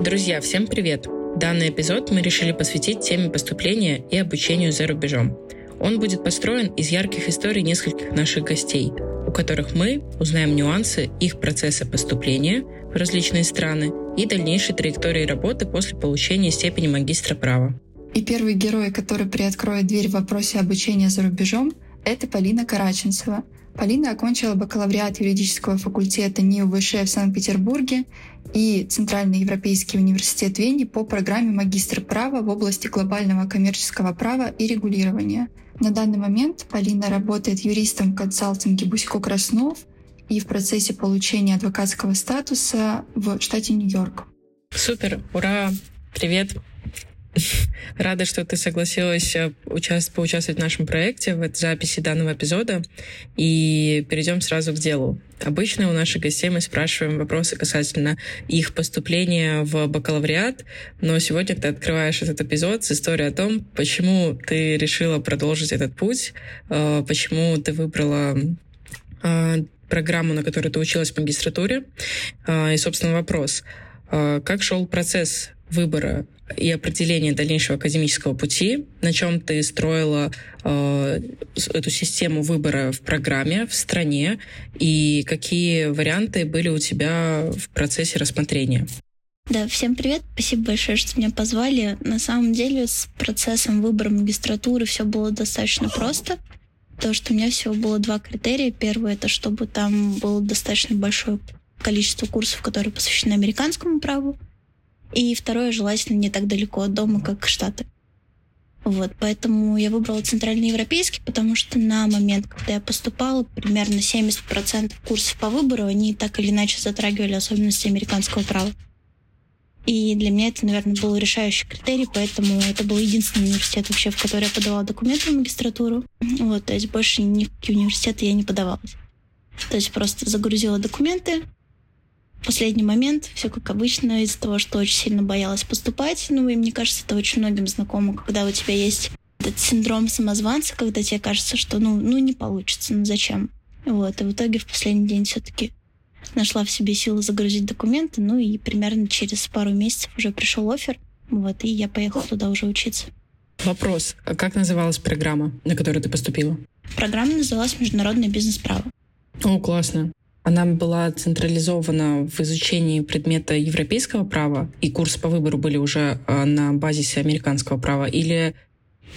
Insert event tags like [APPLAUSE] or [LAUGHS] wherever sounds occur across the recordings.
Друзья, всем привет! Данный эпизод мы решили посвятить теме поступления и обучению за рубежом. Он будет построен из ярких историй нескольких наших гостей, у которых мы узнаем нюансы их процесса поступления в различные страны и дальнейшей траектории работы после получения степени магистра права. И первый герой, который приоткроет дверь в вопросе обучения за рубежом, это Полина Караченцева. Полина окончила бакалавриат юридического факультета НИУ ВШ в Санкт-Петербурге и Центральный Европейский университет Вене по программе магистр права в области глобального коммерческого права и регулирования. На данный момент Полина работает юристом в консалтинге Бусько Краснов и в процессе получения адвокатского статуса в штате Нью-Йорк. Супер, ура, привет. Рада, что ты согласилась э, участ... поучаствовать в нашем проекте, в записи данного эпизода. И перейдем сразу к делу. Обычно у наших гостей мы спрашиваем вопросы касательно их поступления в бакалавриат, но сегодня ты открываешь этот эпизод с историей о том, почему ты решила продолжить этот путь, э, почему ты выбрала э, программу, на которой ты училась в магистратуре. И, собственно, вопрос. Как шел процесс выбора и определения дальнейшего академического пути, на чем ты строила э, эту систему выбора в программе, в стране, и какие варианты были у тебя в процессе рассмотрения? Да, всем привет. Спасибо большое, что меня позвали. На самом деле с процессом выбора магистратуры все было достаточно просто. То, что у меня всего было два критерия. Первый — это чтобы там было достаточно большое количество курсов, которые посвящены американскому праву. И второе, желательно не так далеко от дома, как Штаты. Вот, поэтому я выбрала центральноевропейский, потому что на момент, когда я поступала, примерно 70% курсов по выбору, они так или иначе затрагивали особенности американского права. И для меня это, наверное, был решающий критерий, поэтому это был единственный университет вообще, в который я подавала документы в магистратуру. Вот, то есть больше ни в какие университеты я не подавалась. То есть просто загрузила документы, последний момент, все как обычно, из-за того, что очень сильно боялась поступать. Ну, и мне кажется, это очень многим знакомо, когда у тебя есть этот синдром самозванца, когда тебе кажется, что ну, ну не получится, ну зачем? Вот, и в итоге в последний день все-таки нашла в себе силы загрузить документы, ну и примерно через пару месяцев уже пришел офер, вот, и я поехала туда уже учиться. Вопрос. А как называлась программа, на которую ты поступила? Программа называлась «Международное бизнес-право». О, классно она была централизована в изучении предмета европейского права, и курсы по выбору были уже а, на базисе американского права, или,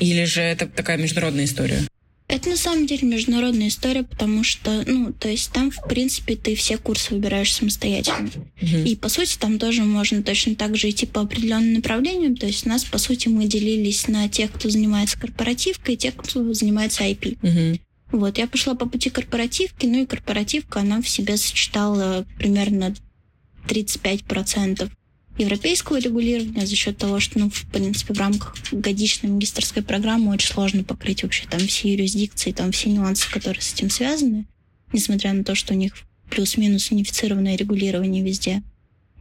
или же это такая международная история? Это на самом деле международная история, потому что, ну, то есть там, в принципе, ты все курсы выбираешь самостоятельно. Uh-huh. И, по сути, там тоже можно точно так же идти по определенным направлениям. То есть у нас, по сути, мы делились на тех, кто занимается корпоративкой, и тех, кто занимается IP. Uh-huh. Вот, я пошла по пути корпоративки, ну и корпоративка, она в себе сочетала примерно 35% европейского регулирования за счет того, что, ну, в принципе, в рамках годичной магистрской программы очень сложно покрыть вообще там все юрисдикции, там все нюансы, которые с этим связаны, несмотря на то, что у них плюс-минус унифицированное регулирование везде.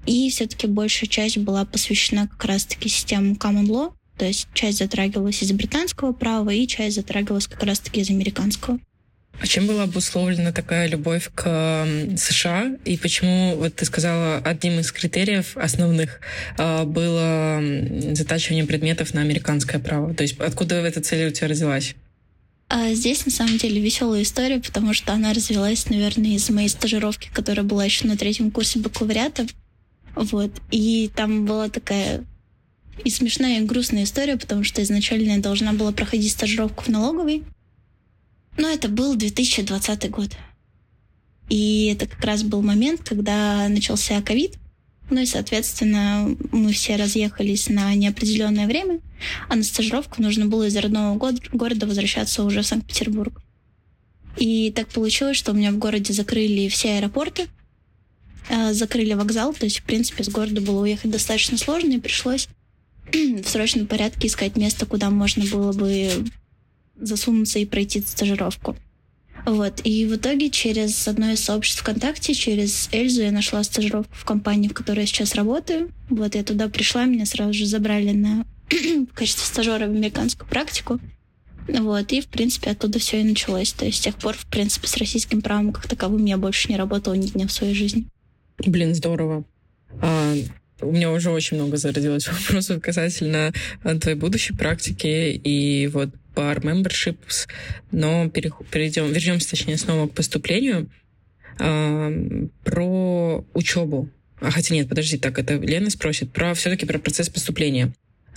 И все-таки большая часть была посвящена как раз-таки системам common law, то есть часть затрагивалась из британского права, и часть затрагивалась как раз-таки из американского. А чем была обусловлена такая любовь к США? И почему, вот ты сказала, одним из критериев основных а, было затачивание предметов на американское право? То есть откуда эта цель у тебя родилась? А здесь на самом деле веселая история, потому что она развилась, наверное, из моей стажировки, которая была еще на третьем курсе бакалавриата. Вот. И там была такая и смешная и грустная история, потому что изначально я должна была проходить стажировку в налоговой. Но это был 2020 год. И это как раз был момент, когда начался ковид. Ну и, соответственно, мы все разъехались на неопределенное время, а на стажировку нужно было из родного города возвращаться уже в Санкт-Петербург. И так получилось, что у меня в городе закрыли все аэропорты, а, закрыли вокзал, то есть, в принципе, с города было уехать достаточно сложно, и пришлось в срочном порядке искать место, куда можно было бы засунуться и пройти стажировку. Вот. И в итоге через одно из сообществ ВКонтакте, через Эльзу, я нашла стажировку в компании, в которой я сейчас работаю. Вот я туда пришла, меня сразу же забрали на [CLEARS THROAT] в качестве стажера в американскую практику. Вот, и, в принципе, оттуда все и началось. То есть с тех пор, в принципе, с российским правом как таковым я больше не работала ни дня в своей жизни. Блин, здорово. А, У меня уже очень много зародилось [LAUGHS] вопросов касательно э, твоей будущей практики и вот bar memberships, но перейдем, вернемся, точнее, снова к поступлению. Э, про учебу. А, хотя нет, подожди, так, это Лена спросит. Про все-таки про процесс поступления.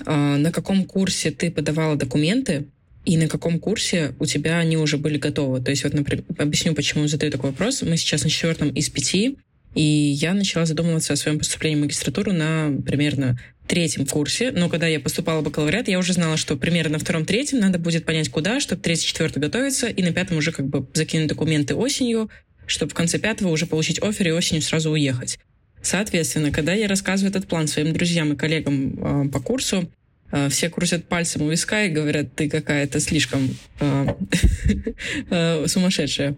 Э, на каком курсе ты подавала документы, и на каком курсе у тебя они уже были готовы. То есть вот, например, объясню, почему задаю такой вопрос. Мы сейчас на четвертом из пяти, и я начала задумываться о своем поступлении в магистратуру на примерно третьем курсе. Но когда я поступала в бакалавриат, я уже знала, что примерно на втором-третьем надо будет понять, куда, чтобы третий-четвертый готовиться, и на пятом уже как бы закинуть документы осенью, чтобы в конце пятого уже получить офер и осенью сразу уехать. Соответственно, когда я рассказываю этот план своим друзьям и коллегам э, по курсу, э, все крутят пальцем у виска и говорят, ты какая-то слишком э, [LAUGHS] сумасшедшая,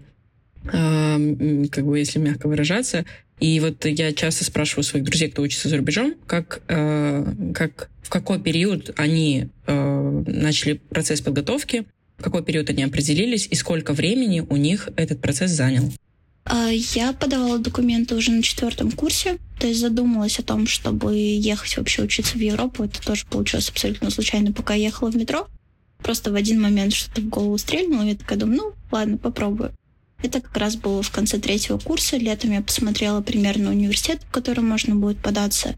как бы если мягко выражаться. И вот я часто спрашиваю своих друзей, кто учится за рубежом, как, э, как, в какой период они э, начали процесс подготовки, в какой период они определились и сколько времени у них этот процесс занял. А, я подавала документы уже на четвертом курсе, то есть задумалась о том, чтобы ехать вообще учиться в Европу. Это тоже получилось абсолютно случайно, пока ехала в метро. Просто в один момент что-то в голову стрельнуло, и я такая думаю, ну, ладно, попробую. Это как раз было в конце третьего курса. Летом я посмотрела примерно университет, в который можно будет податься.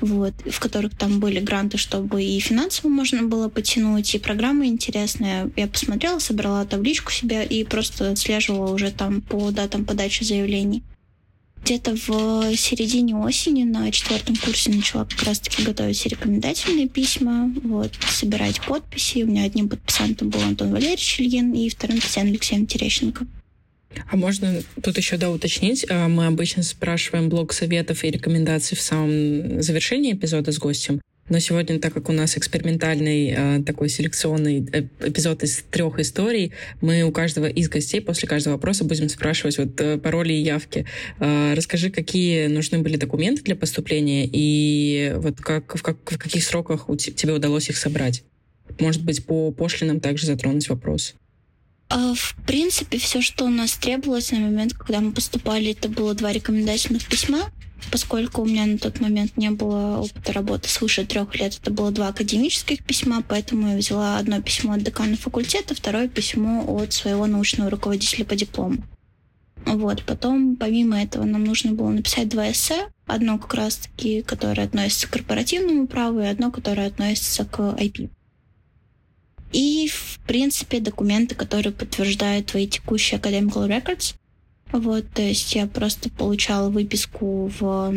Вот, в которых там были гранты, чтобы и финансово можно было потянуть, и программа интересная. Я посмотрела, собрала табличку себе и просто отслеживала уже там по датам подачи заявлений. Где-то в середине осени на четвертом курсе начала как раз-таки готовить рекомендательные письма, вот, собирать подписи. У меня одним подписантом был Антон Валерьевич Ильин и вторым Татьяна Алексеевна Терещенко. А можно тут еще, да, уточнить? А, мы обычно спрашиваем блок советов и рекомендаций в самом завершении эпизода с гостем. Но сегодня, так как у нас экспериментальный э, такой селекционный э, эпизод из трех историй, мы у каждого из гостей после каждого вопроса будем спрашивать вот э, пароли и явки. Э, расскажи, какие нужны были документы для поступления и вот как в, как, в каких сроках у тебе удалось их собрать? Может быть, по пошлинам также затронуть вопрос. А, в принципе, все, что у нас требовалось на момент, когда мы поступали, это было два рекомендательных письма. Поскольку у меня на тот момент не было опыта работы свыше трех лет, это было два академических письма, поэтому я взяла одно письмо от декана факультета, второе письмо от своего научного руководителя по диплому. Вот, потом, помимо этого, нам нужно было написать два эссе. Одно как раз-таки, которое относится к корпоративному праву, и одно, которое относится к IP. И, в принципе, документы, которые подтверждают твои текущие academical records. Вот, то есть я просто получала выписку в,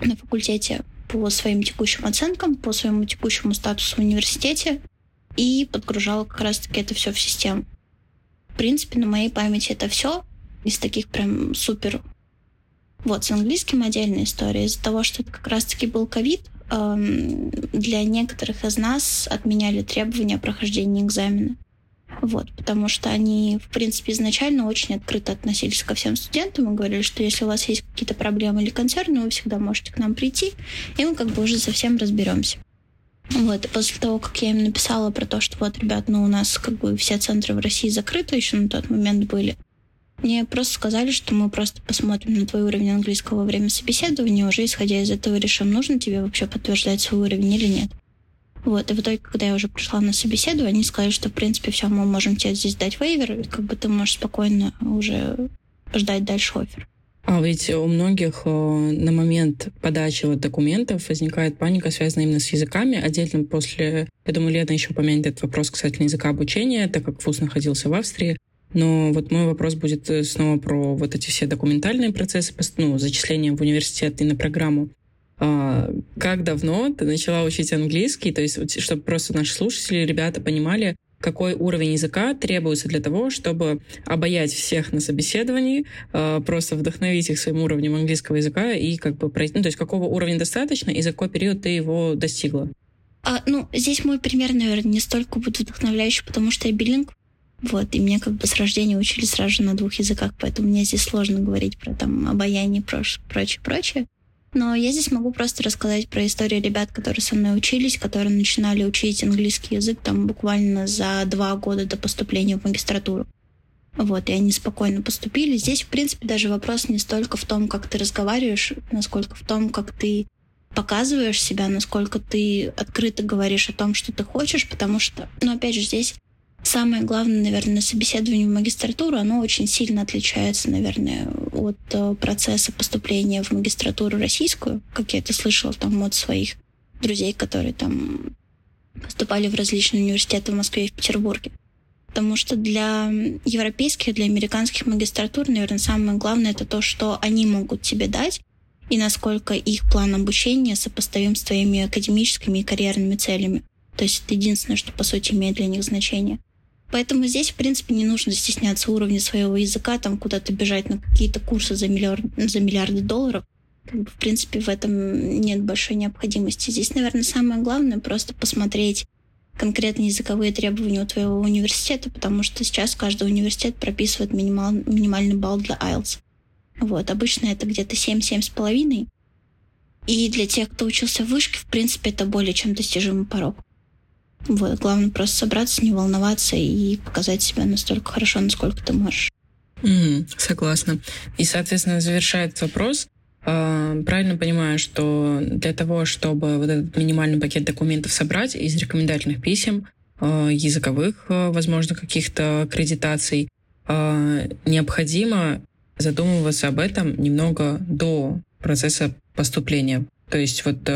на факультете по своим текущим оценкам, по своему текущему статусу в университете и подгружала как раз-таки это все в систему. В принципе, на моей памяти это все из таких прям супер. Вот, с английским отдельная история. Из-за того, что это как раз-таки был ковид, для некоторых из нас отменяли требования прохождения экзамена. Вот, потому что они, в принципе, изначально очень открыто относились ко всем студентам и говорили, что если у вас есть какие-то проблемы или концерны, вы всегда можете к нам прийти, и мы как бы уже совсем разберемся. Вот, и после того, как я им написала про то, что вот, ребят, ну у нас как бы все центры в России закрыты еще на тот момент были, мне просто сказали, что мы просто посмотрим на твой уровень английского во время собеседования, уже исходя из этого решим, нужно тебе вообще подтверждать свой уровень или нет. Вот, и в итоге, когда я уже пришла на собеседование, они сказали, что, в принципе, все, мы можем тебе здесь дать вейвер, и как бы ты можешь спокойно уже ждать дальше офер. А ведь у многих э, на момент подачи вот документов возникает паника, связанная именно с языками. Отдельно после, я думаю, Лена еще помянет этот вопрос касательно языка обучения, так как ВУЗ находился в Австрии. Но вот мой вопрос будет э, снова про вот эти все документальные процессы, ну, зачисления в университет и на программу. А, как давно ты начала учить английский? То есть, чтобы просто наши слушатели, ребята понимали, какой уровень языка требуется для того, чтобы обаять всех на собеседовании, а, просто вдохновить их своим уровнем английского языка и как бы пройти, ну, то есть какого уровня достаточно и за какой период ты его достигла? А, ну, здесь мой пример, наверное, не столько будет вдохновляющий, потому что я билинг, вот, и мне как бы с рождения учили сразу же на двух языках, поэтому мне здесь сложно говорить про там обаяние, прочее, прочее. Но я здесь могу просто рассказать про историю ребят, которые со мной учились, которые начинали учить английский язык там буквально за два года до поступления в магистратуру. Вот, и они спокойно поступили. Здесь, в принципе, даже вопрос не столько в том, как ты разговариваешь, насколько в том, как ты показываешь себя, насколько ты открыто говоришь о том, что ты хочешь, потому что, ну, опять же, здесь самое главное, наверное, собеседование в магистратуру, оно очень сильно отличается, наверное, от э, процесса поступления в магистратуру российскую, как я это слышала там от своих друзей, которые там поступали в различные университеты в Москве и в Петербурге. Потому что для европейских, для американских магистратур, наверное, самое главное это то, что они могут тебе дать, и насколько их план обучения сопоставим с твоими академическими и карьерными целями. То есть это единственное, что по сути имеет для них значение. Поэтому здесь, в принципе, не нужно стесняться уровня своего языка, там куда-то бежать на какие-то курсы за, миллиард, за миллиарды долларов. В принципе, в этом нет большой необходимости. Здесь, наверное, самое главное просто посмотреть конкретные языковые требования у твоего университета, потому что сейчас каждый университет прописывает минимал, минимальный балл для IELTS. Вот, обычно это где-то 7-7,5. И для тех, кто учился в вышке, в принципе, это более чем достижимый порог. Вот, главное просто собраться, не волноваться и показать себя настолько хорошо, насколько ты можешь. Mm, согласна. И, соответственно, завершая этот вопрос, э, правильно понимаю, что для того, чтобы вот этот минимальный пакет документов собрать из рекомендательных писем, э, языковых, э, возможно, каких-то аккредитаций, необходимо задумываться об этом немного до процесса поступления. То есть вот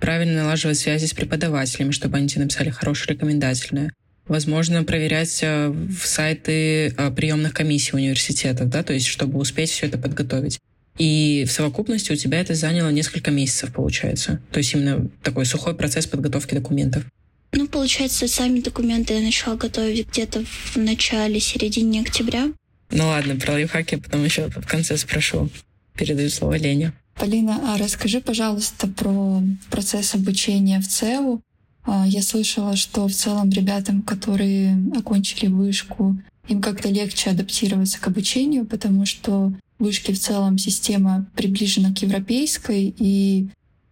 правильно налаживать связи с преподавателями, чтобы они тебе написали хорошее рекомендательное. Возможно, проверять э, в сайты э, приемных комиссий университетов, да, то есть чтобы успеть все это подготовить. И в совокупности у тебя это заняло несколько месяцев, получается. То есть именно такой сухой процесс подготовки документов. Ну, получается, сами документы я начала готовить где-то в начале, середине октября. Ну ладно, про лайфхаки я потом еще в конце спрошу. Передаю слово Лене. Полина, а расскажи, пожалуйста, про процесс обучения в ЦЕУ. А, я слышала, что в целом ребятам, которые окончили вышку, им как-то легче адаптироваться к обучению, потому что вышки в целом система приближена к европейской, и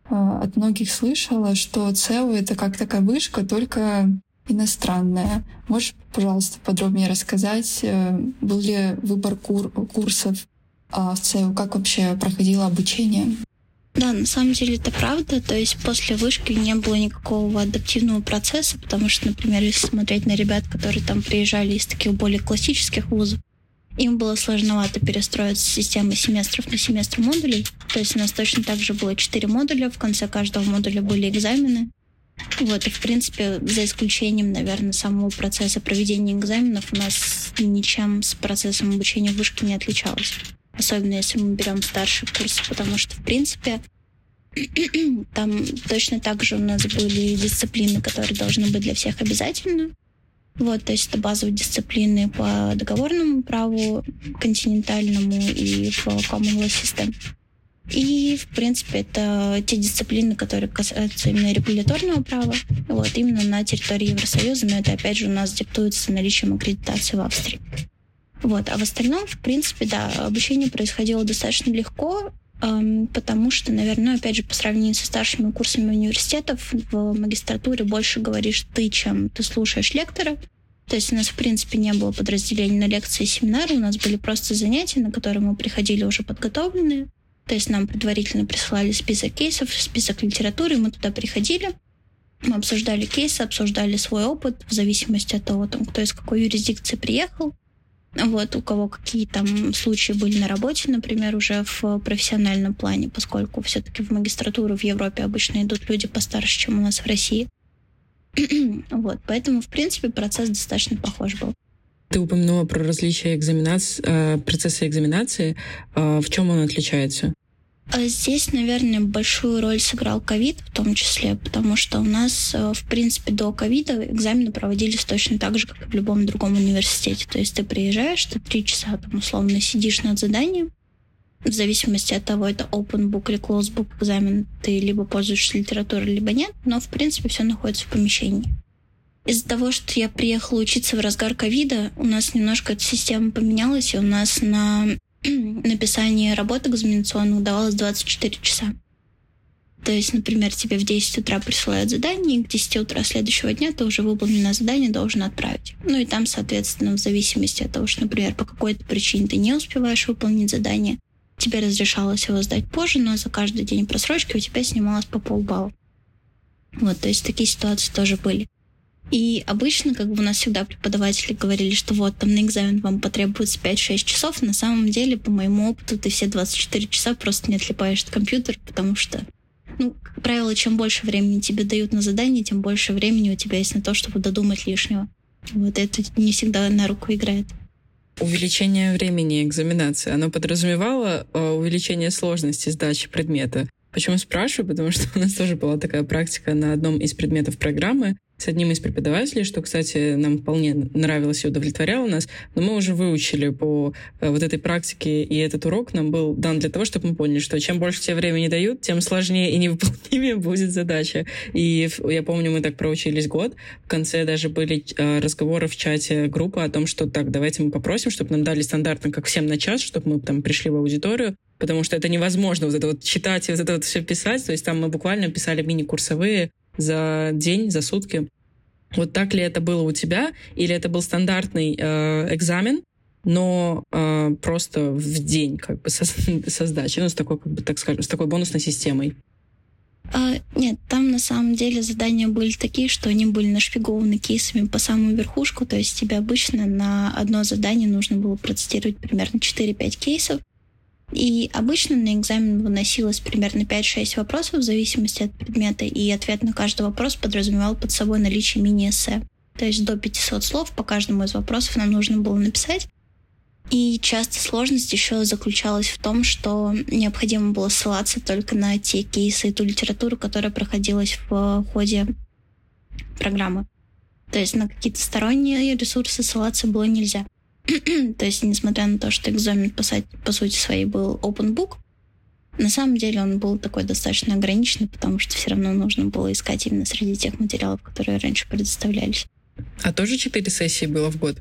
а, от многих слышала, что ЦЕУ — это как такая вышка, только иностранная. Можешь, пожалуйста, подробнее рассказать, э, был ли выбор кур курсов а в ЦЕУ как вообще проходило обучение? Да, на самом деле это правда. То есть после вышки не было никакого адаптивного процесса, потому что, например, если смотреть на ребят, которые там приезжали из таких более классических вузов, им было сложновато перестроиться с системы семестров на семестр модулей. То есть у нас точно так же было четыре модуля, в конце каждого модуля были экзамены. Вот, и, в принципе, за исключением, наверное, самого процесса проведения экзаменов у нас ничем с процессом обучения в вышке не отличалось особенно если мы берем старший курс, потому что, в принципе, [CLEARS THROAT] там точно так же у нас были дисциплины, которые должны быть для всех обязательны. Вот, то есть это базовые дисциплины по договорному праву континентальному и по Commonwealth System. И, в принципе, это те дисциплины, которые касаются именно регуляторного права, вот, именно на территории Евросоюза, но это, опять же, у нас диктуется наличием аккредитации в Австрии. Вот. А в остальном, в принципе, да, обучение происходило достаточно легко, эм, потому что, наверное, ну, опять же, по сравнению со старшими курсами университетов, в магистратуре больше говоришь ты, чем ты слушаешь лектора. То есть у нас, в принципе, не было подразделений на лекции и семинары, у нас были просто занятия, на которые мы приходили уже подготовленные. То есть нам предварительно присылали список кейсов, список литературы, мы туда приходили, мы обсуждали кейсы, обсуждали свой опыт в зависимости от того, там, кто из какой юрисдикции приехал. Вот, у кого какие там случаи были на работе, например, уже в профессиональном плане, поскольку все-таки в магистратуру в Европе обычно идут люди постарше, чем у нас в России. [CLEARS THROAT] вот, поэтому, в принципе, процесс достаточно похож был. Ты упомянула про различия экзаменации, э, процесса экзаменации. Э, в чем он отличается? А здесь, наверное, большую роль сыграл ковид в том числе, потому что у нас, э, в принципе, до ковида экзамены проводились точно так же, как и в любом другом университете. То есть ты приезжаешь, ты три часа там условно сидишь над заданием, в зависимости от того, это open book или closed book экзамен, ты либо пользуешься литературой, либо нет, но, в принципе, все находится в помещении. Из-за того, что я приехала учиться в разгар ковида, у нас немножко эта система поменялась, и у нас на [CLEARS THROAT] написание работы экзаменационных давалось 24 часа. То есть, например, тебе в 10 утра присылают задание, и к 10 утра следующего дня ты уже выполненное задание должен отправить. Ну и там, соответственно, в зависимости от того, что, например, по какой-то причине ты не успеваешь выполнить задание, тебе разрешалось его сдать позже, но за каждый день просрочки у тебя снималось по полбалла. Вот, то есть такие ситуации тоже были. И обычно, как бы у нас всегда преподаватели говорили, что вот там на экзамен вам потребуется 5-6 часов. На самом деле, по моему опыту, ты все 24 часа просто не отлипаешь от компьютера, потому что, ну, как правило, чем больше времени тебе дают на задание, тем больше времени у тебя есть на то, чтобы додумать лишнего. Вот это не всегда на руку играет. Увеличение времени экзаменации, оно подразумевало э, увеличение сложности сдачи предмета? Почему спрашиваю? Потому что у нас тоже была такая практика на одном из предметов программы с одним из преподавателей, что, кстати, нам вполне нравилось и удовлетворяло нас, но мы уже выучили по э, вот этой практике, и этот урок нам был дан для того, чтобы мы поняли, что чем больше тебе времени дают, тем сложнее и невыполнимее [LAUGHS] будет задача. И я помню, мы так проучились год. В конце даже были э, разговоры в чате группы о том, что так, давайте мы попросим, чтобы нам дали стандартно, как всем на час, чтобы мы там пришли в аудиторию, потому что это невозможно вот это вот читать и вот это вот все писать. То есть там мы буквально писали мини-курсовые за день, за сутки. Вот так ли это было у тебя? Или это был стандартный э, экзамен, но э, просто в день как бы со, [LAUGHS] со сдачей, ну, с такой, как бы, так скажем, с такой бонусной системой? А, нет, там на самом деле задания были такие, что они были нашпигованы кейсами по самую верхушку, то есть тебе обычно на одно задание нужно было процитировать примерно 4-5 кейсов, и обычно на экзамен выносилось примерно 5-6 вопросов в зависимости от предмета, и ответ на каждый вопрос подразумевал под собой наличие мини-эссе. То есть до 500 слов по каждому из вопросов нам нужно было написать. И часто сложность еще заключалась в том, что необходимо было ссылаться только на те кейсы и ту литературу, которая проходилась в ходе программы. То есть на какие-то сторонние ресурсы ссылаться было нельзя. [CLEARS THROAT] то есть, несмотря на то, что экзамен, по, по сути своей, был open book, на самом деле он был такой достаточно ограниченный, потому что все равно нужно было искать именно среди тех материалов, которые раньше предоставлялись. А тоже четыре сессии было в год?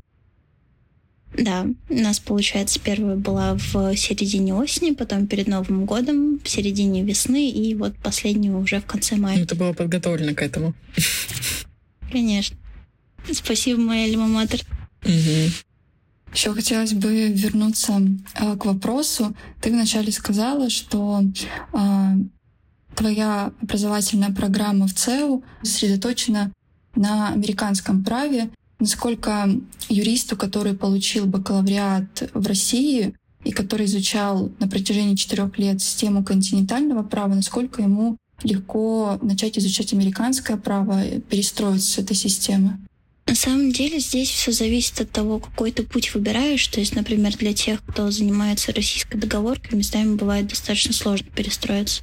Да, у нас, получается, первая была в середине осени, потом перед Новым годом, в середине весны, и вот последняя уже в конце мая. Ну, ты была подготовлена к этому. Конечно. Спасибо, моя альма-матер. Угу. Еще хотелось бы вернуться э, к вопросу. Ты вначале сказала, что э, твоя образовательная программа в ЦЕУ сосредоточена на американском праве. Насколько юристу, который получил бакалавриат в России и который изучал на протяжении четырех лет систему континентального права, насколько ему легко начать изучать американское право, перестроиться с этой системы? На самом деле здесь все зависит от того, какой ты путь выбираешь. То есть, например, для тех, кто занимается российской договоркой, местами бывает достаточно сложно перестроиться.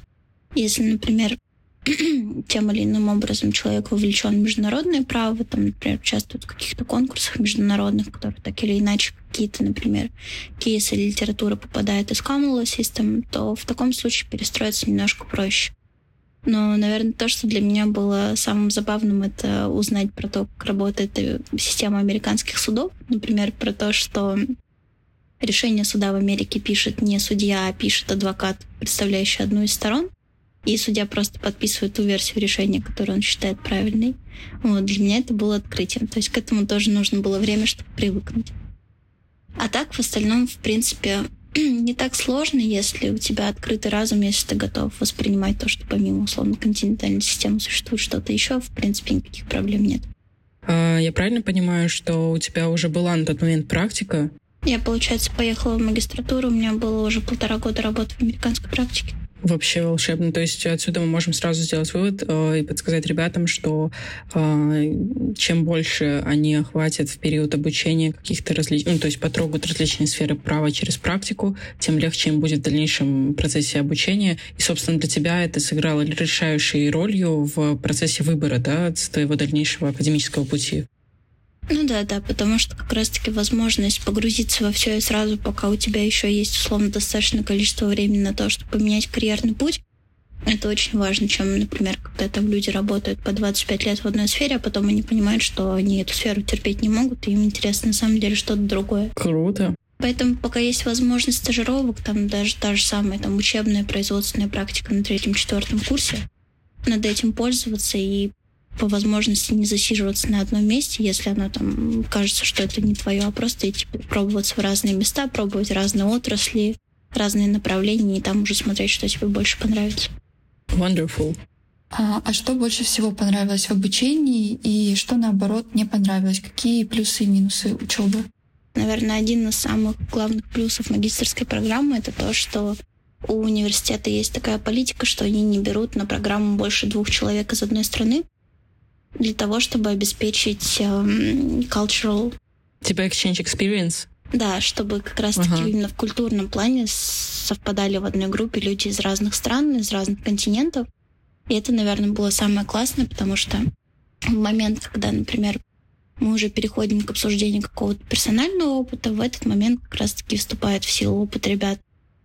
Если, например, [CLEARS THROAT] тем или иным образом человек вовлечен в международное право, там, например, участвует в каких-то конкурсах международных, которые так или иначе какие-то, например, кейсы или литература попадает из common system, то в таком случае перестроиться немножко проще. Но, наверное, то, что для меня было самым забавным, это узнать про то, как работает э, система американских судов. Например, про то, что решение суда в Америке пишет не судья, а пишет адвокат, представляющий одну из сторон. И судья просто подписывает ту версию решения, которую он считает правильной. Вот, для меня это было открытием. То есть к этому тоже нужно было время, чтобы привыкнуть. А так, в остальном, в принципе, [CLEARS THROAT] не так сложно, если у тебя открытый разум, если ты готов воспринимать то, что помимо условно континентальной системы существует что-то еще, в принципе, никаких проблем нет. А, я правильно понимаю, что у тебя уже была на тот момент практика? Я, получается, поехала в магистратуру, у меня было уже полтора года работы в американской практике вообще волшебно. То есть отсюда мы можем сразу сделать вывод э, и подсказать ребятам, что э, чем больше они охватят в период обучения каких-то различных, ну, то есть потрогают различные сферы права через практику, тем легче им будет в дальнейшем процессе обучения. И, собственно, для тебя это сыграло решающей ролью в процессе выбора, да, твоего дальнейшего академического пути. Ну да, да, потому что как раз-таки возможность погрузиться во все и сразу, пока у тебя еще есть условно достаточное количество времени на то, чтобы поменять карьерный путь, это очень важно, чем, например, когда там люди работают по 25 лет в одной сфере, а потом они понимают, что они эту сферу терпеть не могут, и им интересно на самом деле что-то другое. Круто. Поэтому пока есть возможность стажировок, там даже та же самая там, учебная производственная практика на третьем-четвертом курсе, надо этим пользоваться и по возможности не засиживаться на одном месте, если оно там кажется, что это не твое, а просто идти пробоваться в разные места, пробовать разные отрасли, разные направления и там уже смотреть, что тебе больше понравится. Wonderful. А, а что больше всего понравилось в обучении и что наоборот не понравилось? Какие плюсы и минусы учебы? Наверное, один из самых главных плюсов магистрской программы это то, что у университета есть такая политика, что они не берут на программу больше двух человек из одной страны для того, чтобы обеспечить um, cultural... Типа exchange experience? Да, чтобы как раз-таки ага. именно в культурном плане совпадали в одной группе люди из разных стран, из разных континентов. И это, наверное, было самое классное, потому что в момент, когда, например, мы уже переходим к обсуждению какого-то персонального опыта, в этот момент как раз-таки вступает в силу опыт ребят,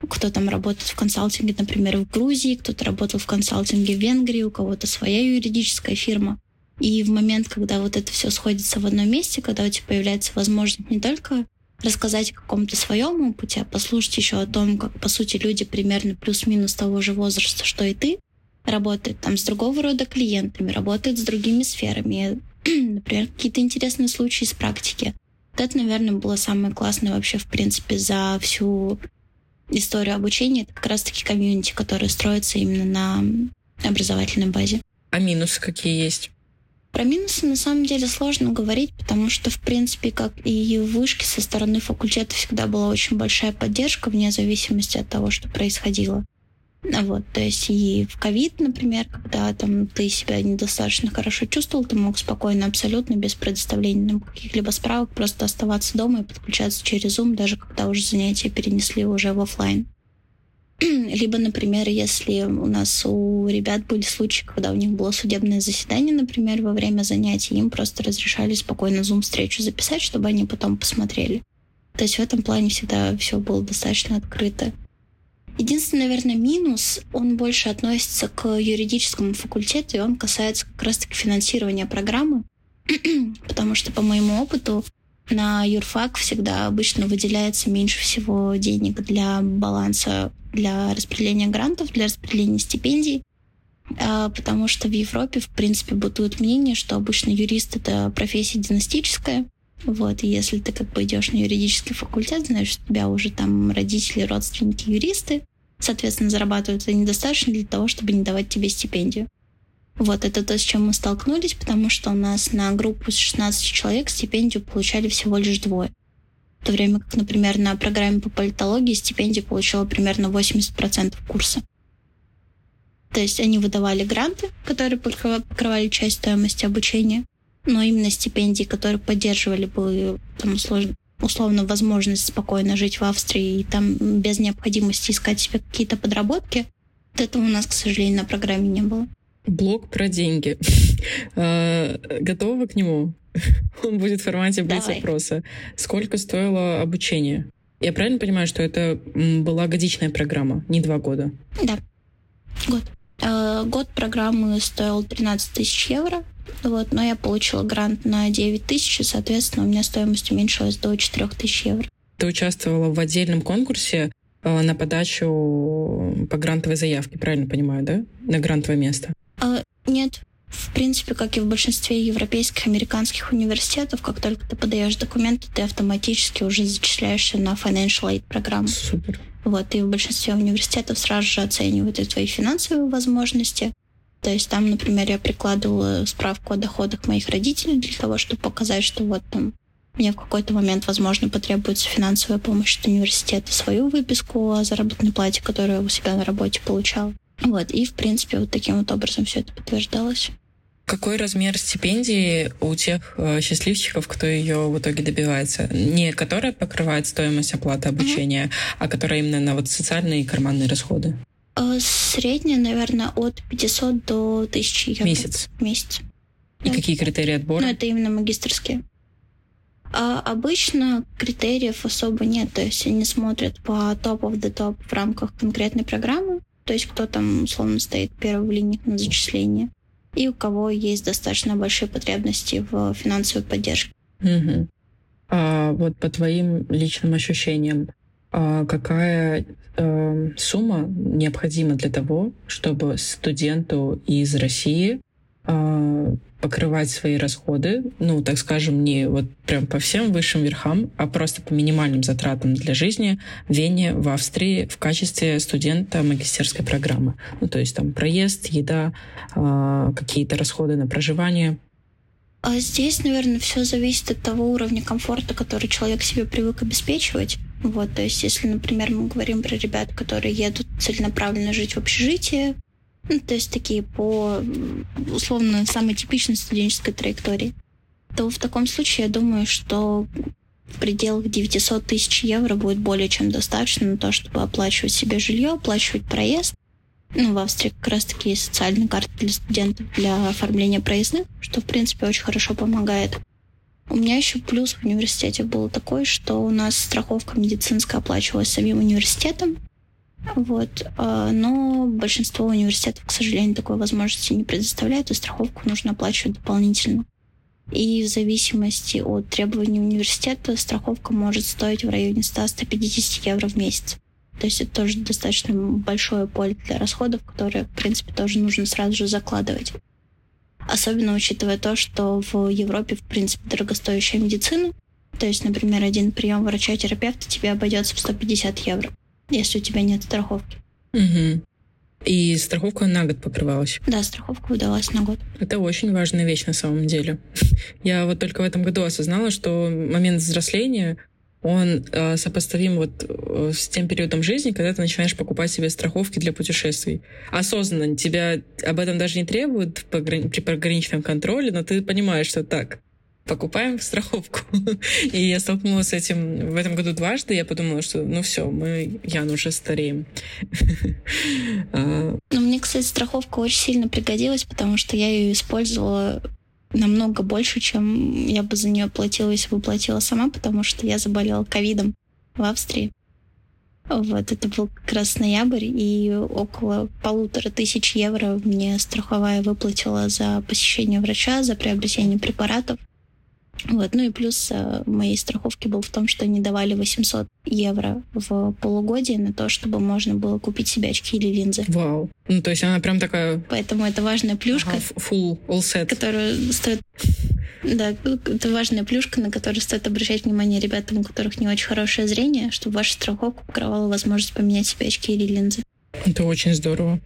кто там работает в консалтинге, например, в Грузии, кто-то работал в консалтинге в Венгрии, у кого-то своя юридическая фирма. И в момент, когда вот это все сходится в одном месте, когда у тебя появляется возможность не только рассказать о каком-то своем опыте, а послушать еще о том, как, по сути, люди примерно плюс-минус того же возраста, что и ты, работают там с другого рода клиентами, работают с другими сферами, [CLEARS THROAT] например, какие-то интересные случаи из практики. Вот это, наверное, было самое классное вообще, в принципе, за всю историю обучения. Это как раз-таки комьюнити, которое строится именно на образовательной базе. А минусы какие есть? Про минусы на самом деле сложно говорить, потому что, в принципе, как и в вышке со стороны факультета всегда была очень большая поддержка, вне зависимости от того, что происходило. Вот, то есть и в ковид, например, когда там ты себя недостаточно хорошо чувствовал, ты мог спокойно, абсолютно без предоставления каких-либо справок просто оставаться дома и подключаться через Zoom, даже когда уже занятия перенесли уже в офлайн. [CLEARS THROAT] Либо, например, если у нас у ребят были случаи, когда у них было судебное заседание, например, во время занятий, им просто разрешали спокойно Zoom-встречу записать, чтобы они потом посмотрели. То есть в этом плане всегда все было достаточно открыто. Единственный, наверное, минус, он больше относится к юридическому факультету, и он касается как раз-таки финансирования программы, [CLEARS THROAT] потому что по моему опыту на юрфак всегда обычно выделяется меньше всего денег для баланса, для распределения грантов, для распределения стипендий, а, потому что в Европе, в принципе, бытует мнение, что обычно юрист — это профессия династическая, вот, и если ты как бы идешь на юридический факультет, значит, у тебя уже там родители, родственники юристы, соответственно, зарабатывают это недостаточно для того, чтобы не давать тебе стипендию. Вот, это то, с чем мы столкнулись, потому что у нас на группу с 16 человек стипендию получали всего лишь двое. В то время как, например, на программе по политологии стипендию получало примерно 80% курса. То есть они выдавали гранты, которые покрывали часть стоимости обучения, но именно стипендии, которые поддерживали бы там, условно возможность спокойно жить в Австрии и там без необходимости искать себе какие-то подработки, вот этого у нас, к сожалению, на программе не было. Блог про деньги. [LAUGHS] А, готовы к нему? [LAUGHS] Он будет в формате блиц-опроса. Сколько стоило обучение? Я правильно понимаю, что это была годичная программа, не два года? Да, год. А, год программы стоил 13 тысяч евро. Вот, но я получила грант на 9 тысяч, и, соответственно, у меня стоимость уменьшилась до 4 тысяч евро. Ты участвовала в отдельном конкурсе э, на подачу по грантовой заявке, правильно понимаю, да? На грантовое место? А, нет. В принципе, как и в большинстве европейских, американских университетов, как только ты подаешь документы, ты автоматически уже зачисляешься на financial aid программу. Супер. Вот, и в большинстве университетов сразу же оценивают и твои финансовые возможности, то есть там, например, я прикладывала справку о доходах моих родителей для того, чтобы показать, что вот там мне в какой-то момент, возможно, потребуется финансовая помощь от университета, свою выписку о заработной плате, которую я у себя на работе получала. Вот, и, в принципе, вот таким вот образом все это подтверждалось. Какой размер стипендии у тех э, счастливчиков, кто ее в итоге добивается? Не которая покрывает стоимость оплаты обучения, mm-hmm. а которая именно на вот социальные и карманные расходы? Э, средняя, наверное, от 500 до 1000 евро. Месяц? Месяц. И да. какие критерии отбора? Ну, это именно магистрские. А обычно критериев особо нет, то есть они смотрят по топ of the top в рамках конкретной программы, то есть кто там условно стоит первой в линии на зачисление, и у кого есть достаточно большие потребности в финансовой поддержке. Угу. А вот по твоим личным ощущениям, а какая э, сумма необходима для того, чтобы студенту из России э, покрывать свои расходы, ну, так скажем, не вот прям по всем высшим верхам, а просто по минимальным затратам для жизни в Вене, в Австрии в качестве студента магистерской программы. Ну, то есть там проезд, еда, э, какие-то расходы на проживание. А здесь, наверное, все зависит от того уровня комфорта, который человек себе привык обеспечивать. Вот, то есть, если, например, мы говорим про ребят, которые едут целенаправленно жить в общежитии, ну, то есть такие по, условно, самой типичной студенческой траектории, то в таком случае я думаю, что в пределах 900 тысяч евро будет более чем достаточно на то, чтобы оплачивать себе жилье, оплачивать проезд. Ну, в Австрии как раз-таки есть социальные карты для студентов для оформления проездных, что, в принципе, очень хорошо помогает. У меня еще плюс в университете был такой, что у нас страховка медицинская оплачивалась самим университетом, вот. А, но большинство университетов, к сожалению, такой возможности не предоставляют, и страховку нужно оплачивать дополнительно. И в зависимости от требований университета страховка может стоить в районе 100-150 евро в месяц. То есть это тоже достаточно большое поле для расходов, которые, в принципе, тоже нужно сразу же закладывать. Особенно учитывая то, что в Европе, в принципе, дорогостоящая медицина. То есть, например, один прием врача-терапевта тебе обойдется в 150 евро если у тебя нет страховки. Угу. И страховка на год покрывалась? Да, страховка выдалась на год. Это очень важная вещь на самом деле. [LAUGHS] Я вот только в этом году осознала, что момент взросления он э, сопоставим вот э, с тем периодом жизни, когда ты начинаешь покупать себе страховки для путешествий. Осознанно тебя об этом даже не требуют при пограничном контроле, но ты понимаешь, что так, покупаем страховку. [LAUGHS] И я столкнулась с этим в этом году дважды. Я подумала, что ну все, мы, Ян, уже стареем. [LAUGHS] А. Ну, мне, кстати, страховка очень сильно пригодилась, потому что я ее использовала намного больше, чем я бы за нее платила, если бы платила сама, потому что я заболела ковидом в Австрии. Вот, это был как раз ноябрь, и около полутора тысяч евро мне страховая выплатила за посещение врача, за приобретение препаратов. Вот. Ну и плюс э, моей страховки был в том, что они давали 800 евро в полугодие на то, чтобы можно было купить себе очки или линзы. Вау. Ну, то есть она прям такая... Поэтому это важная плюшка. Ага, full, all set. Которую стоит... Да, это важная плюшка, на которую стоит обращать внимание ребятам, у которых не очень хорошее зрение, чтобы ваша страховка покрывала возможность поменять себе очки или линзы. Это очень здорово.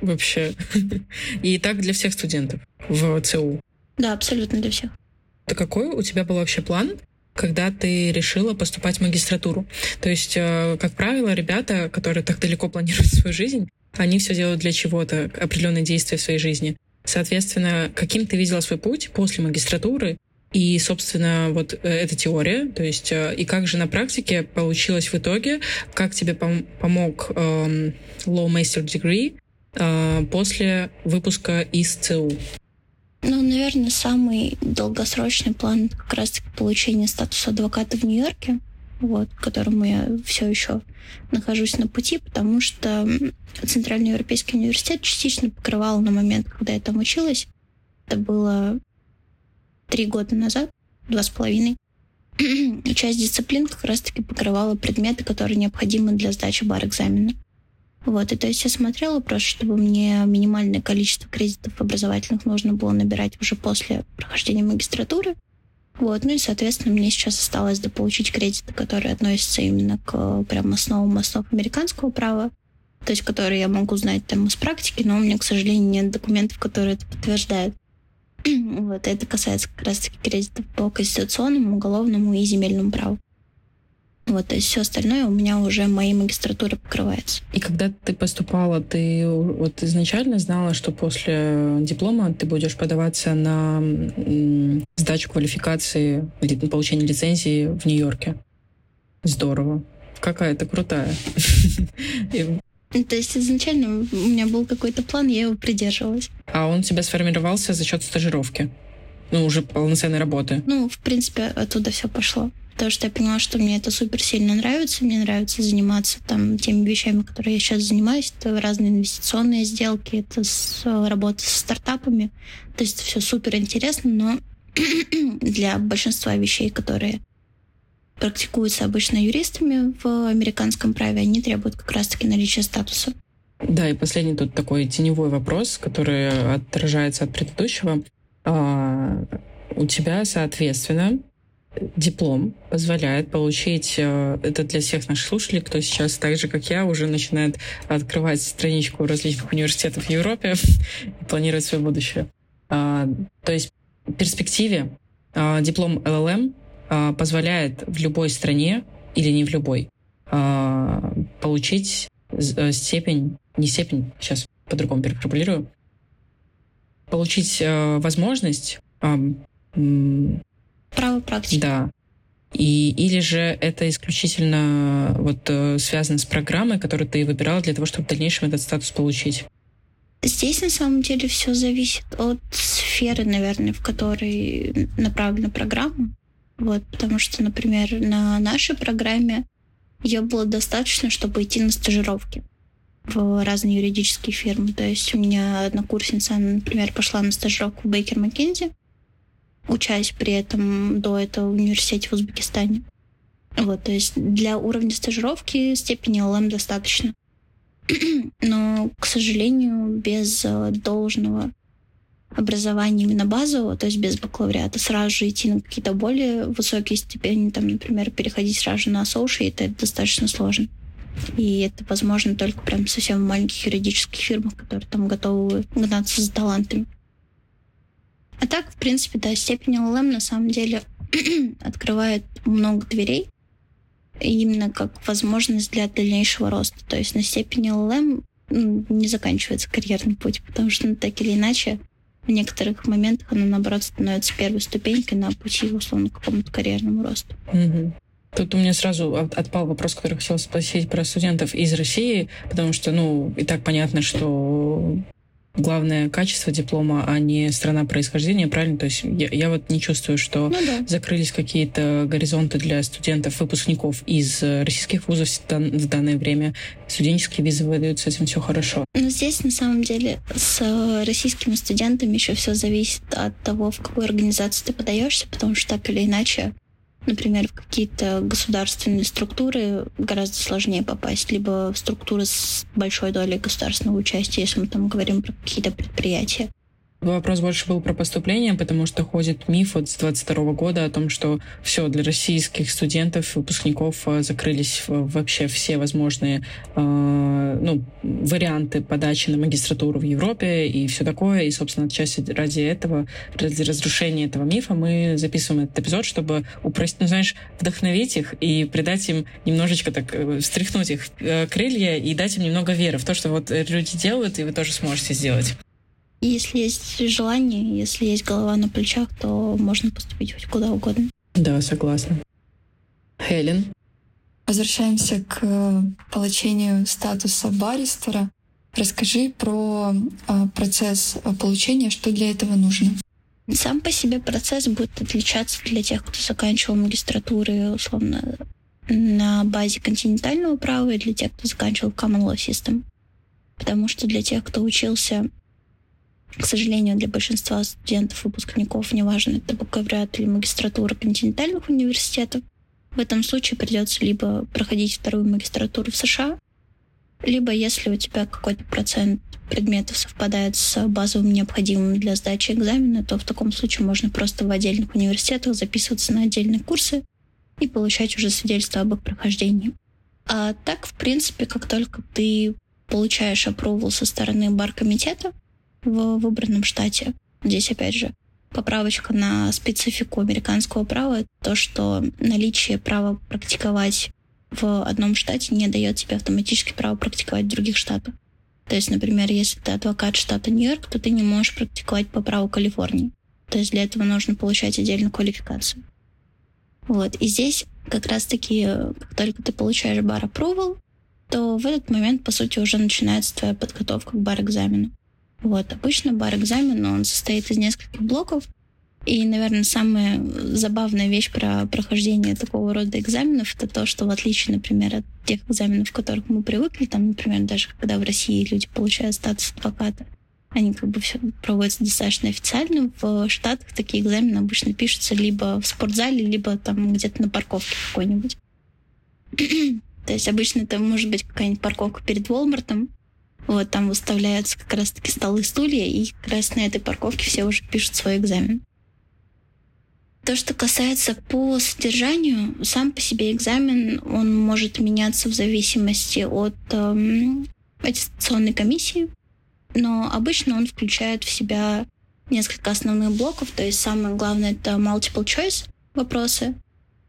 Вообще. [LAUGHS] И так для всех студентов в ЦУ. Да, абсолютно для всех. Это какой у тебя был вообще план, когда ты решила поступать в магистратуру? То есть, э, как правило, ребята, которые так далеко планируют свою жизнь, они все делают для чего-то, определенные действия в своей жизни. Соответственно, каким ты видела свой путь после магистратуры? И, собственно, вот э, эта теория, то есть, э, и как же на практике получилось в итоге, как тебе пом- помог эм, Law Master Degree э, после выпуска из ЦУ? Ну, наверное, самый долгосрочный план как раз-таки получение статуса адвоката в Нью-Йорке, вот, к которому я все еще нахожусь на пути, потому что Центральный Европейский университет частично покрывал на момент, когда я там училась. Это было три года назад, два с половиной. Часть дисциплин как раз-таки покрывала предметы, которые необходимы для сдачи бар-экзамена. Вот, и то есть я смотрела просто, чтобы мне минимальное количество кредитов образовательных нужно было набирать уже после прохождения магистратуры. Вот, ну и, соответственно, мне сейчас осталось дополучить кредиты, которые относятся именно к прям основам основ американского права, то есть которые я могу знать там из практики, но у меня, к сожалению, нет документов, которые это подтверждают. [CLEARS THROAT] вот, это касается как раз-таки кредитов по конституционному, уголовному и земельному праву. Вот, то есть все остальное у меня уже моей магистратуры покрывается. И когда ты поступала, ты вот изначально знала, что после диплома ты будешь подаваться на сдачу квалификации на получение лицензии в Нью-Йорке? Здорово. Какая то крутая. [LAUGHS] То есть изначально у меня был какой-то план, я его придерживалась. А он у тебя сформировался за счет стажировки? Ну, уже полноценной работы? Ну, в принципе, оттуда все пошло потому что я поняла, что мне это супер сильно нравится. Мне нравится заниматься там теми вещами, которые я сейчас занимаюсь. Это разные инвестиционные сделки, это с, работа с стартапами. То есть все супер интересно, но [CLEARS THROAT] для большинства вещей, которые практикуются обычно юристами в американском праве, они требуют как раз-таки наличия статуса. Да, и последний тут такой теневой вопрос, который отражается от предыдущего. А, у тебя, соответственно, диплом позволяет получить, э, это для всех наших слушателей, кто сейчас так же, как я, уже начинает открывать страничку различных университетов в Европе [LAUGHS] и планировать свое будущее. А, то есть в перспективе а, диплом LLM а, позволяет в любой стране или не в любой получить э, степень, не степень, сейчас по-другому переформулирую, получить э, возможность Практики. Да. И, или же это исключительно вот э, связано с программой, которую ты выбирала для того, чтобы в дальнейшем этот статус получить? Здесь на самом деле все зависит от сферы, наверное, в которой направлена программа. Вот, потому что, например, на нашей программе ее было достаточно, чтобы идти на стажировки в разные юридические фирмы. То есть у меня однокурсница, например, пошла на стажировку в Бейкер Маккензи, учась при этом до этого в университете в Узбекистане. Вот, то есть для уровня стажировки степени ЛМ достаточно. [CLEARS THROAT] Но, к сожалению, без э, должного образования именно базового, то есть без бакалавриата, сразу же идти на какие-то более высокие степени, там, например, переходить сразу же на associate, это достаточно сложно. И это возможно только прям совсем в маленьких юридических фирмах, которые там готовы гнаться за талантами. А так, в принципе, да, степень LLM на самом деле [CLEARS THROAT] открывает много дверей, именно как возможность для дальнейшего роста. То есть на степени LLM не заканчивается карьерный путь, потому что ну, так или иначе в некоторых моментах она, наоборот, становится первой ступенькой на пути, условно, к какому-то карьерному росту. Тут у меня сразу отпал вопрос, который хотел спросить про студентов из России, потому что, ну, и так понятно, что главное качество диплома, а не страна происхождения, правильно? То есть я, я вот не чувствую, что ну, да. закрылись какие-то горизонты для студентов, выпускников из российских вузов в данное время. Студенческие визы выдают, с этим все хорошо. Но здесь, на самом деле, с российскими студентами еще все зависит от того, в какую организацию ты подаешься, потому что так или иначе например, в какие-то государственные структуры гораздо сложнее попасть, либо в структуры с большой долей государственного участия, если мы там говорим про какие-то предприятия. Вопрос больше был про поступление, потому что ходит миф вот с 22 года о том, что все для российских студентов, выпускников э, закрылись вообще все возможные э, ну, варианты подачи на магистратуру в Европе и все такое. И, собственно, отчасти ради этого, ради разрушения этого мифа мы записываем этот эпизод, чтобы упростить, ну, знаешь, вдохновить их и придать им немножечко так, э, встряхнуть их э, крылья и дать им немного веры в то, что вот люди делают, и вы тоже сможете сделать. Если есть желание, если есть голова на плечах, то можно поступить хоть куда угодно. Да, согласна. Хелен? Возвращаемся к э, получению статуса баристера. Расскажи про э, процесс э, получения, что для этого нужно. Сам по себе процесс будет отличаться для тех, кто заканчивал магистратуры, условно, на базе континентального права и для тех, кто заканчивал Common Law System. Потому что для тех, кто учился к сожалению, для большинства студентов, выпускников, неважно, это бакалавриат или магистратура континентальных университетов, в этом случае придется либо проходить вторую магистратуру в США, либо если у тебя какой-то процент предметов совпадает с базовым необходимым для сдачи экзамена, то в таком случае можно просто в отдельных университетах записываться на отдельные курсы и получать уже свидетельство об их прохождении. А так, в принципе, как только ты получаешь опровол со стороны бар-комитета, в выбранном штате. Здесь, опять же, поправочка на специфику американского права, то, что наличие права практиковать в одном штате не дает тебе автоматически право практиковать в других штатах. То есть, например, если ты адвокат штата Нью-Йорк, то ты не можешь практиковать по праву Калифорнии. То есть для этого нужно получать отдельную квалификацию. Вот. И здесь как раз-таки, как только ты получаешь бар approval, то в этот момент, по сути, уже начинается твоя подготовка к бар-экзамену. Вот, обычно бар-экзамен, он состоит из нескольких блоков, и, наверное, самая забавная вещь про прохождение такого рода экзаменов это то, что в отличие, например, от тех экзаменов, к которых мы привыкли, там, например, даже когда в России люди получают статус адвоката, они как бы все проводятся достаточно официально. В Штатах такие экзамены обычно пишутся либо в спортзале, либо там где-то на парковке какой-нибудь. [CLEARS THROAT] То есть обычно это может быть какая-нибудь парковка перед Волмартом, Вот там выставляются как раз-таки столы, стулья, и как раз на этой парковке все уже пишут свой экзамен. То, что касается по содержанию, сам по себе экзамен, он может меняться в зависимости от эм, аттестационной комиссии, но обычно он включает в себя несколько основных блоков, то есть самое главное это multiple choice вопросы,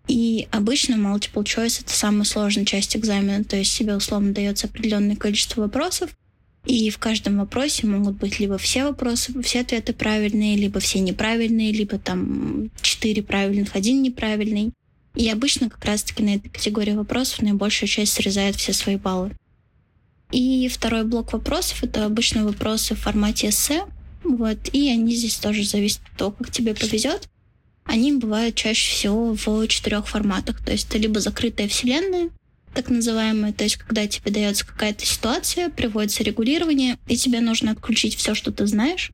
и обычно multiple choice это самая сложная часть экзамена, то есть себе условно дается определенное количество вопросов, и в каждом вопросе могут быть либо все вопросы, все ответы правильные, либо все неправильные, либо там четыре правильных, один неправильный. И обычно как раз-таки на этой категории вопросов наибольшая часть срезает все свои баллы. И второй блок вопросов — это обычно вопросы в формате эссе. Вот, и они здесь тоже зависят от того, как тебе повезет. Они бывают чаще всего в четырех форматах. То есть это либо закрытая вселенная, так называемое, то есть когда тебе дается какая-то ситуация, приводится регулирование, и тебе нужно отключить все, что ты знаешь,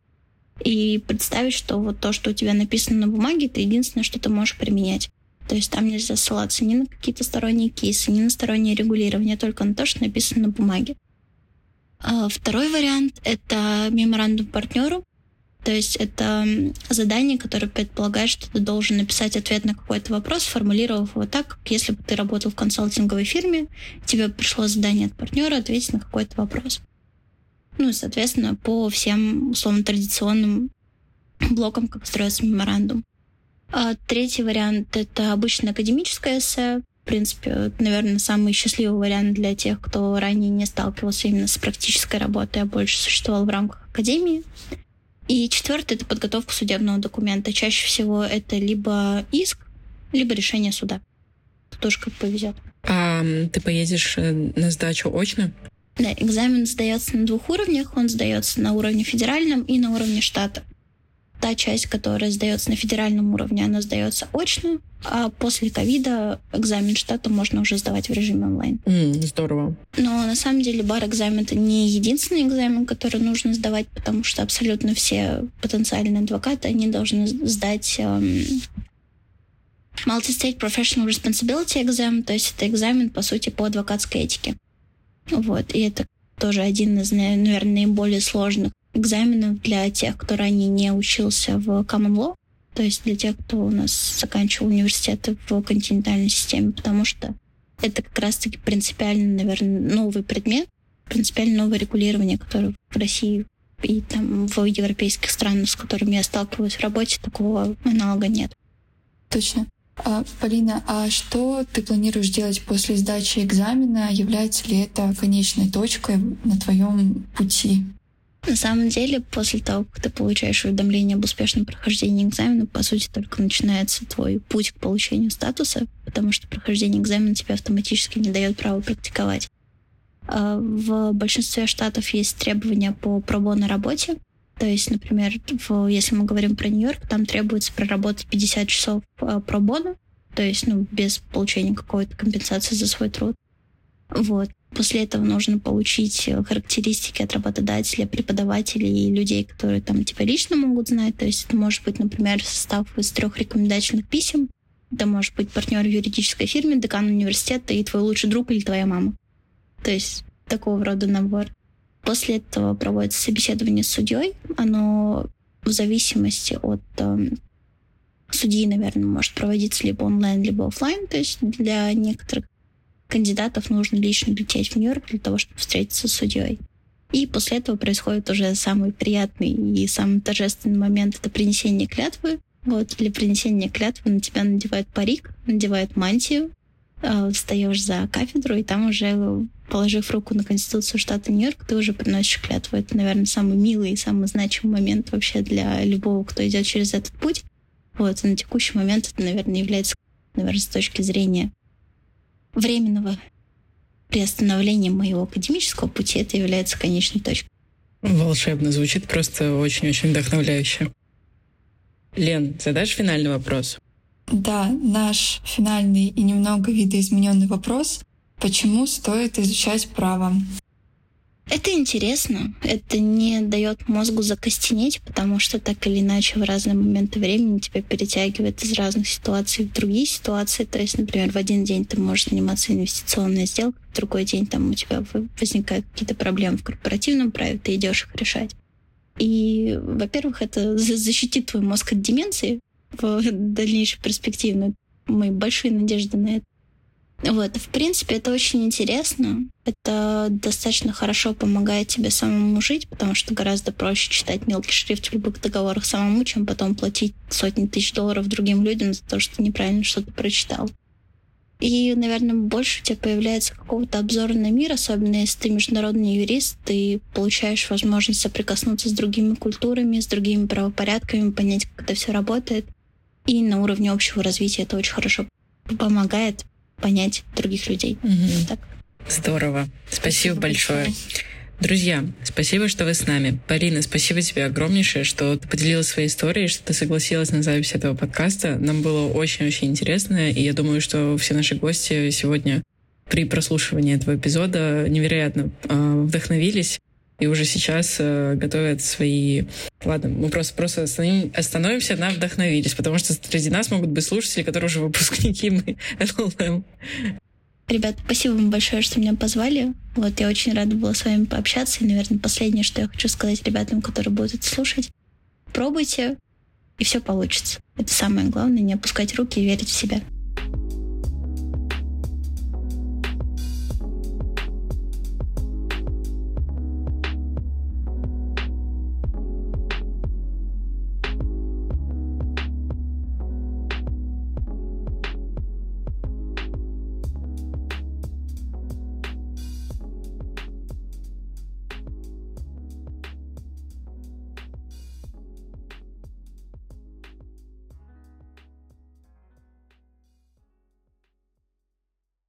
и представить, что вот то, что у тебя написано на бумаге, это единственное, что ты можешь применять. То есть там нельзя ссылаться ни на какие-то сторонние кейсы, ни на стороннее регулирование, только на то, что написано на бумаге. А второй вариант — это меморандум партнеру. То есть это задание, которое предполагает, что ты должен написать ответ на какой-то вопрос, сформулировав его так, как если бы ты работал в консалтинговой фирме, тебе пришло задание от партнера ответить на какой-то вопрос. Ну и, соответственно, по всем условно традиционным блокам, как строится меморандум. А третий вариант — это обычно академическое эссе. В принципе, наверное, самый счастливый вариант для тех, кто ранее не сталкивался именно с практической работой, а больше существовал в рамках академии. И четвертое — это подготовка судебного документа. Чаще всего это либо иск, либо решение суда. Тоже как повезет. А ты поедешь э, на сдачу очно? Да, экзамен сдается на двух уровнях. Он сдается на уровне федеральном и на уровне штата та часть, которая сдается на федеральном уровне, она сдается очно, а после ковида экзамен штата можно уже сдавать в режиме онлайн. Mm, здорово. Но на самом деле бар-экзамен это не единственный экзамен, который нужно сдавать, потому что абсолютно все потенциальные адвокаты, они должны сдать эм, Multi-State Professional Responsibility Exam, то есть это экзамен, по сути, по адвокатской этике. Вот, и это тоже один из, наверное, наиболее сложных экзаменов для тех, кто ранее не учился в Common Law, то есть для тех, кто у нас заканчивал университеты в континентальной системе, потому что это как раз-таки принципиально, наверное, новый предмет, принципиально новое регулирование, которое в России и там в европейских странах, с которыми я сталкиваюсь в работе, такого аналога нет. Точно. А, Полина, а что ты планируешь делать после сдачи экзамена? Является ли это конечной точкой на твоем пути? На самом деле, после того, как ты получаешь уведомление об успешном прохождении экзамена, по сути, только начинается твой путь к получению статуса, потому что прохождение экзамена тебе автоматически не дает права практиковать. А в большинстве штатов есть требования по пробону работе. То есть, например, в, если мы говорим про Нью-Йорк, там требуется проработать 50 часов а, пробона, то есть ну, без получения какой-то компенсации за свой труд. Вот. После этого нужно получить э, характеристики от работодателя, преподавателей и людей, которые там тебя лично могут знать. То есть это может быть, например, состав из трех рекомендательных писем. Это может быть партнер в юридической фирме, декан университета и твой лучший друг или твоя мама. То есть такого рода набор. После этого проводится собеседование с судьей. Оно в зависимости от э, судьи, наверное, может проводиться либо онлайн, либо офлайн. То есть для некоторых кандидатов нужно лично лететь в Нью-Йорк для того, чтобы встретиться с судьей. И после этого происходит уже самый приятный и самый торжественный момент — это принесение клятвы. Вот, для принесения клятвы на тебя надевают парик, надевают мантию, э, встаешь за кафедру, и там уже, положив руку на Конституцию штата Нью-Йорк, ты уже приносишь клятву. Это, наверное, самый милый и самый значимый момент вообще для любого, кто идет через этот путь. Вот, и на текущий момент это, наверное, является, наверное, с точки зрения временного приостановления моего академического пути это является конечной точкой. Волшебно звучит, просто очень-очень вдохновляюще. Лен, задашь финальный вопрос? Да, наш финальный и немного видоизмененный вопрос. Почему стоит изучать право? Это интересно. Это не дает мозгу закостенеть, потому что так или иначе в разные моменты времени тебя перетягивает из разных ситуаций в другие ситуации. То есть, например, в один день ты можешь заниматься инвестиционной сделкой, в другой день там у тебя возникают какие-то проблемы в корпоративном праве, ты идешь их решать. И, во-первых, это защитит твой мозг от деменции в дальнейшей перспективе. Мои большие надежды на это. Вот, в принципе, это очень интересно. Это достаточно хорошо помогает тебе самому жить, потому что гораздо проще читать мелкий шрифт в любых договорах самому, чем потом платить сотни тысяч долларов другим людям за то, что ты неправильно что-то прочитал. И, наверное, больше у тебя появляется какого-то обзора на мир, особенно если ты международный юрист, ты получаешь возможность соприкоснуться с другими культурами, с другими правопорядками, понять, как это все работает. И на уровне общего развития это очень хорошо помогает понять других людей. Угу. Так. Здорово. Спасибо, спасибо большое. большое. Друзья, спасибо, что вы с нами. Полина, спасибо тебе огромнейшее, что ты поделилась своей историей, что ты согласилась на запись этого подкаста. Нам было очень-очень интересно, и я думаю, что все наши гости сегодня при прослушивании этого эпизода невероятно э, вдохновились и уже сейчас э, готовят свои... Ладно, мы просто, просто остановим, остановимся на вдохновились, потому что среди нас могут быть слушатели, которые уже выпускники мы [LAUGHS] LLM. Ребят, спасибо вам большое, что меня позвали. Вот я очень рада была с вами пообщаться. И, наверное, последнее, что я хочу сказать ребятам, которые будут это слушать. Пробуйте, и все получится. Это самое главное, не опускать руки и верить в себя.